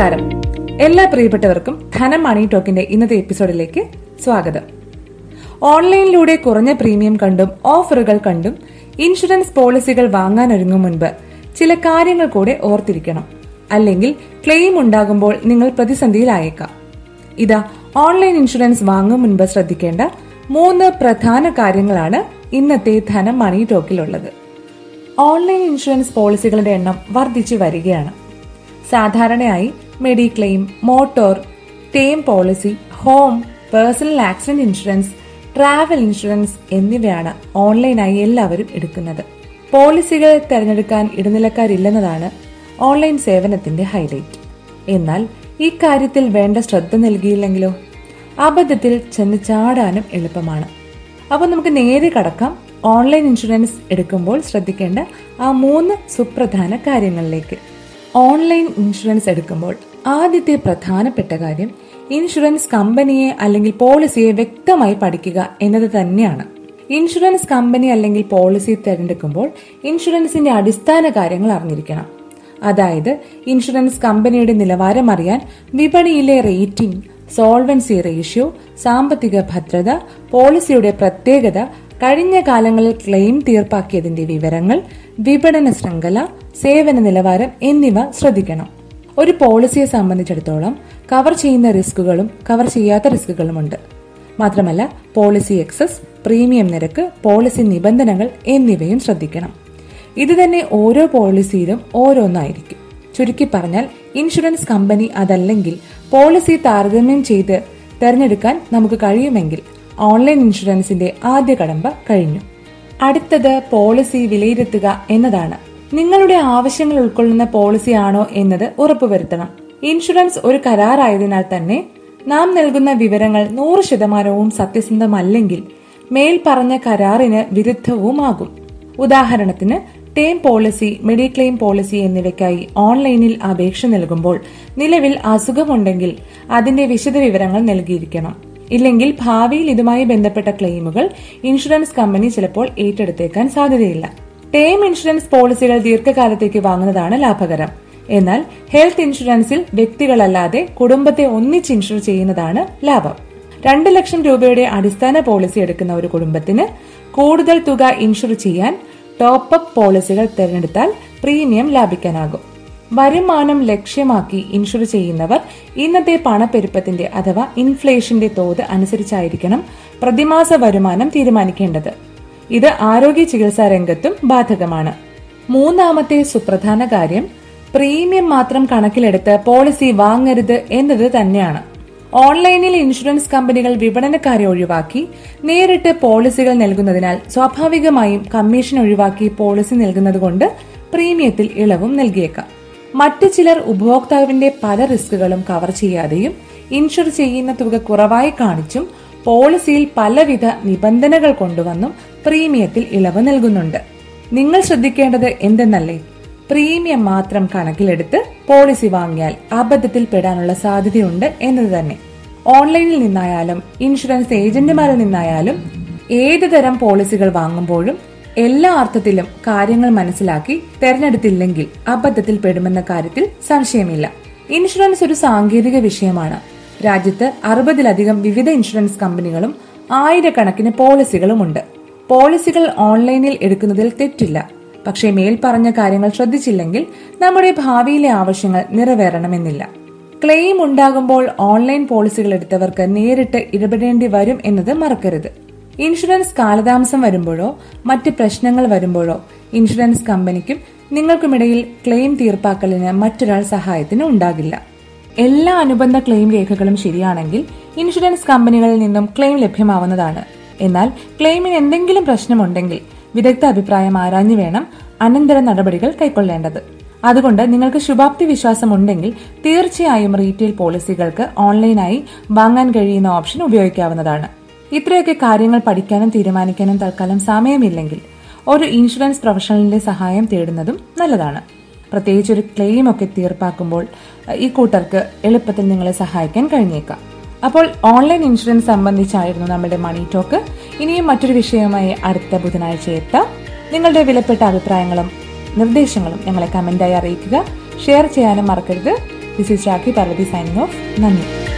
നമസ്കാരം. എല്ലാ പ്രിയപ്പെട്ടവർക്കും ധനം മണി ടോക്കിന്റെ ഇന്നത്തെ എപ്പിസോഡിലേക്ക് സ്വാഗതം. ഓൺലൈനിലൂടെ കുറഞ്ഞ പ്രീമിയം കണ്ടും ഓഫറുകൾ കണ്ടും ഇൻഷുറൻസ് പോളിസികൾ വാങ്ങാനൊരുങ്ങും മുൻപ് ചില കാര്യങ്ങൾ കൂടെ ഓർത്തിരിക്കണം. അല്ലെങ്കിൽ ക്ലെയിം ഉണ്ടാകുമ്പോൾ നിങ്ങൾ പ്രതിസന്ധിയിലായേക്കാം. ഇതാ ഓൺലൈൻ ഇൻഷുറൻസ് വാങ്ങും മുൻപ് ശ്രദ്ധിക്കേണ്ട മൂന്ന് പ്രധാന കാര്യങ്ങളാണ് ഇന്നത്തെ ധനം മണി ടോക്കിലുള്ളത്. ഓൺലൈൻ ഇൻഷുറൻസ് പോളിസികളുടെ എണ്ണം വർദ്ധിച്ചു വരികയാണ്. സാധാരണയായി mediclaim motor term policy home personal accident insurance travel insurance എന്നിവയാണ് ഓൺലൈനായി എല്ലാവരും എടുക്കുന്നത്. പോളിസികൾ തിരഞ്ഞെടുക്കാൻ ഇടനിലക്കാരില്ലെന്നതാണ് ഓൺലൈൻ സേവനത്തിന്റെ ഹൈലൈറ്റ് എന്നാൽ ഇക്കാര്യത്തിൽ വേണ്ട ശ്രദ്ധ നൽകിയില്ലെങ്കിലോ? അബദ്ധത്തിൽ ചെന്ന് ചാടാനും എളുപ്പമാണ്. അപ്പോൾ നമുക്ക് നേരെ കടക്കാം. ഓൺലൈൻ ഇൻഷുറൻസ് എടുക്കുമ്പോൾ ശ്രദ്ധിക്കേണ്ട ആ മൂന്ന് സുപ്രധാന കാര്യങ്ങളിലേക്ക്. ഓൺലൈൻ ഇൻഷുറൻസ് എടുക്കുമ്പോൾ ആദ്യത്തെ പ്രധാനപ്പെട്ട കാര്യം ഇൻഷുറൻസ് കമ്പനിയെ അല്ലെങ്കിൽ പോളിസിയെ വ്യക്തമായി പഠിക്കുക എന്നത് തന്നെയാണ്. ഇൻഷുറൻസ് കമ്പനി അല്ലെങ്കിൽ പോളിസി തിരഞ്ഞെടുക്കുമ്പോൾ ഇൻഷുറൻസിന്റെ അടിസ്ഥാന കാര്യങ്ങൾ അറിഞ്ഞിരിക്കണം. അതായത് ഇൻഷുറൻസ് കമ്പനിയുടെ നിലവാരം അറിയാൻ വിപണിയിലെ റേറ്റിംഗ് സോൾവൻസി റേഷ്യോ സാമ്പത്തിക ഭദ്രത പോളിസിയുടെ പ്രത്യേകത കഴിഞ്ഞ കാലങ്ങളിൽ ക്ലെയിം തീർപ്പാക്കിയതിന്റെ വിവരങ്ങൾ വിപണന ശൃംഖല സേവന നിലവാരം എന്നിവ ശ്രദ്ധിക്കണം. ഒരു പോളിസിയെ സംബന്ധിച്ചിടത്തോളം കവർ ചെയ്യുന്ന റിസ്കുകളും കവർ ചെയ്യാത്ത റിസ്കുകളുമുണ്ട്. മാത്രമല്ല പോളിസി എക്സസ് പ്രീമിയം നിരക്ക് പോളിസി നിബന്ധനകൾ എന്നിവയും ശ്രദ്ധിക്കണം. ഇത് തന്നെ ഓരോ പോളിസിയിലും ഓരോന്നായിരിക്കും. ചുരുക്കി പറഞ്ഞാൽ ഇൻഷുറൻസ് കമ്പനി അതല്ലെങ്കിൽ പോളിസി താരതമ്യം ചെയ്ത് തെരഞ്ഞെടുക്കാൻ നമുക്ക് കഴിയുമെങ്കിൽ ഓൺലൈൻ ഇൻഷുറൻസിന്റെ ആദ്യ കടമ്പ കഴിഞ്ഞു. അടുത്തത് പോളിസി വിലയിരുത്തുക എന്നതാണ്. നിങ്ങളുടെ ആവശ്യങ്ങൾ ഉൾക്കൊള്ളുന്ന പോളിസി ആണോ എന്നത് ഉറപ്പുവരുത്തണം. ഇൻഷുറൻസ് ഒരു കരാറായതിനാൽ തന്നെ നാം നൽകുന്ന വിവരങ്ങൾ നൂറ് ശതമാനവും സത്യസന്ധമല്ലെങ്കിൽ മേൽ പറഞ്ഞ കരാറിന് വിരുദ്ധവുമാകും. ഉദാഹരണത്തിന് ടേം പോളിസി മെഡിക്ലെയിം പോളിസി എന്നിവയ്ക്കായി ഓൺലൈനിൽ അപേക്ഷ നൽകുമ്പോൾ നിലവിൽ അസുഖമുണ്ടെങ്കിൽ അതിന്റെ വിശദവിവരങ്ങൾ നൽകിയിരിക്കണം. ഇല്ലെങ്കിൽ ഭാവിയിൽ ഇതുമായി ബന്ധപ്പെട്ട ക്ലെയിമുകൾ ഇൻഷുറൻസ് കമ്പനി ചിലപ്പോൾ ഏറ്റെടുത്തേക്കാൻ സാധ്യതയില്ല. ടേം ഇൻഷുറൻസ് പോളിസികൾ ദീർഘകാലത്തേക്ക് വാങ്ങുന്നതാണ് ലാഭകരം. എന്നാൽ ഹെൽത്ത് ഇൻഷുറൻസിൽ വ്യക്തികളല്ലാതെ കുടുംബത്തെ ഒന്നിച്ച് ഇൻഷുർ ചെയ്യുന്നതാണ് ലാഭം. രണ്ട് ലക്ഷം രൂപയുടെ അടിസ്ഥാന പോളിസി എടുക്കുന്ന ഒരു കുടുംബത്തിന് കൂടുതൽ തുക ഇൻഷുർ ചെയ്യാൻ ടോപ്പ് അപ്പ് പോളിസികൾ തിരഞ്ഞെടുത്താൽ പ്രീമിയം ലാഭിക്കാനാകും. വരുമാനം ലക്ഷ്യമാക്കി ഇൻഷുർ ചെയ്യുന്നവർ ഇന്നത്തെ പണപ്പെരുപ്പത്തിന്റെ അഥവാ ഇൻഫ്ലേഷന്റെ തോത് അനുസരിച്ചായിരിക്കണം പ്രതിമാസ വരുമാനം തീരുമാനിക്കേണ്ടത്. ഇത് ആരോഗ്യ ചികിത്സാ രംഗത്തും ബാധകമാണ്. മൂന്നാമത്തെ സുപ്രധാന കാര്യം പ്രീമിയം മാത്രം കണക്കിലെടുത്ത് പോളിസി വാങ്ങരുത് എന്നത് തന്നെയാണ്. ഓൺലൈനിൽ ഇൻഷുറൻസ് കമ്പനികൾ വിപണനക്കാരെ ഒഴിവാക്കി നേരിട്ട് പോളിസികൾ നൽകുന്നതിനാൽ സ്വാഭാവികമായും കമ്മീഷൻ ഒഴിവാക്കി പോളിസി നൽകുന്നതുകൊണ്ട് പ്രീമിയത്തിൽ ഇളവും നൽകിയേക്കാം. മറ്റു ചിലർ ഉപഭോക്താവിന്റെ പല റിസ്കുകളും കവർ ചെയ്യാതെയും ഇൻഷുർ ചെയ്യുന്ന തുക കുറവായി കാണിച്ചും പോളിസിയിൽ പലവിധ നിബന്ധനകൾ കൊണ്ടുവന്നും പ്രീമിയത്തിൽ ഇളവ് നൽകുന്നുണ്ട്. നിങ്ങൾ ശ്രദ്ധിക്കേണ്ടത് എന്തെന്നല്ലേ? പ്രീമിയം മാത്രം കണക്കിലെടുത്ത് പോളിസി വാങ്ങിയാൽ അബദ്ധത്തിൽ പെടാനുള്ള സാധ്യതയുണ്ട് എന്നത് തന്നെ. ഓൺലൈനിൽ നിന്നായാലും ഇൻഷുറൻസ് ഏജന്റുമാരിൽ നിന്നായാലും ഏത് തരം പോളിസികൾ വാങ്ങുമ്പോഴും എല്ലാ അർത്ഥത്തിലും കാര്യങ്ങൾ മനസ്സിലാക്കി തെരഞ്ഞെടുത്തില്ലെങ്കിൽ അബദ്ധത്തിൽ പെടുമെന്ന കാര്യത്തിൽ സംശയമില്ല. ഇൻഷുറൻസ് ഒരു സാങ്കേതിക വിഷയമാണ്. രാജ്യത്ത് അറുപതിലധികം വിവിധ ഇൻഷുറൻസ് കമ്പനികളും ആയിരക്കണക്കിന് പോളിസികളുമുണ്ട്. പോളിസികൾ ഓൺലൈനിൽ എടുക്കുന്നതിൽ തെറ്റില്ല. പക്ഷേ മേൽപ്പറഞ്ഞ കാര്യങ്ങൾ ശ്രദ്ധിച്ചില്ലെങ്കിൽ നമ്മുടെ ഭാവിയിലെ ആവശ്യങ്ങൾ നിറവേറണമെന്നില്ല. ക്ലെയിം ഉണ്ടാകുമ്പോൾ ഓൺലൈൻ പോളിസികൾ എടുത്തവർക്ക് നേരിട്ട് ഇടപെടേണ്ടി വരും എന്നത് മറക്കരുത്. ഇൻഷുറൻസ് കാലതാമസം വരുമ്പോഴോ മറ്റ് പ്രശ്നങ്ങൾ വരുമ്പോഴോ ഇൻഷുറൻസ് കമ്പനിക്കും നിങ്ങൾക്കുമിടയിൽ ക്ലെയിം തീർപ്പാക്കലിന് മറ്റൊരാൾ സഹായത്തിന് ഉണ്ടാകില്ല. എല്ലാ അനുബന്ധ ക്ലെയിം രേഖകളും ശരിയാണെങ്കിൽ ഇൻഷുറൻസ് കമ്പനികളിൽ നിന്നും ക്ലെയിം ലഭ്യമാവുന്നതാണ്. എന്നാൽ ക്ലെയിമിന് എന്തെങ്കിലും പ്രശ്നമുണ്ടെങ്കിൽ വിദഗ്ധ അഭിപ്രായം ആരാഞ്ഞു വേണം അനന്തര നടപടികൾ കൈക്കൊള്ളേണ്ടത്. അതുകൊണ്ട് നിങ്ങൾക്ക് ശുഭാപ്തി വിശ്വാസം ഉണ്ടെങ്കിൽ തീർച്ചയായും റീറ്റെയിൽ പോളിസികൾക്ക് ഓൺലൈനായി വാങ്ങാൻ കഴിയുന്ന ഓപ്ഷൻ ഉപയോഗിക്കാവുന്നതാണ്. ഇത്രയൊക്കെ കാര്യങ്ങൾ പഠിക്കാനും തീരുമാനിക്കാനും തൽക്കാലം സമയമില്ലെങ്കിൽ ഒരു ഇൻഷുറൻസ് പ്രൊഫഷണലിന്റെ സഹായം തേടുന്നതും നല്ലതാണ്. പ്രത്യേകിച്ച് ഒരു ക്ലെയിം ഒക്കെ തീർപ്പാക്കുമ്പോൾ ഈ കൂട്ടർക്ക് എളുപ്പത്തിൽ നിങ്ങളെ സഹായിക്കാൻ കഴിഞ്ഞേക്കാം. അപ്പോൾ ഓൺലൈൻ ഇൻഷുറൻസ് സംബന്ധിച്ചായിരുന്നു നമ്മുടെ മണി ടോക്ക് ഇനിയും മറ്റൊരു വിഷയവുമായി അടുത്ത ബുധനാഴ്ച എത്താം. നിങ്ങളുടെ വിലപ്പെട്ട അഭിപ്രായങ്ങളും നിർദ്ദേശങ്ങളും ഞങ്ങളെ കമന്റായി അറിയിക്കുക. ഷെയർ ചെയ്യാനും മറക്കരുത്. This is Rakhi Parvathy signing off നന്ദി.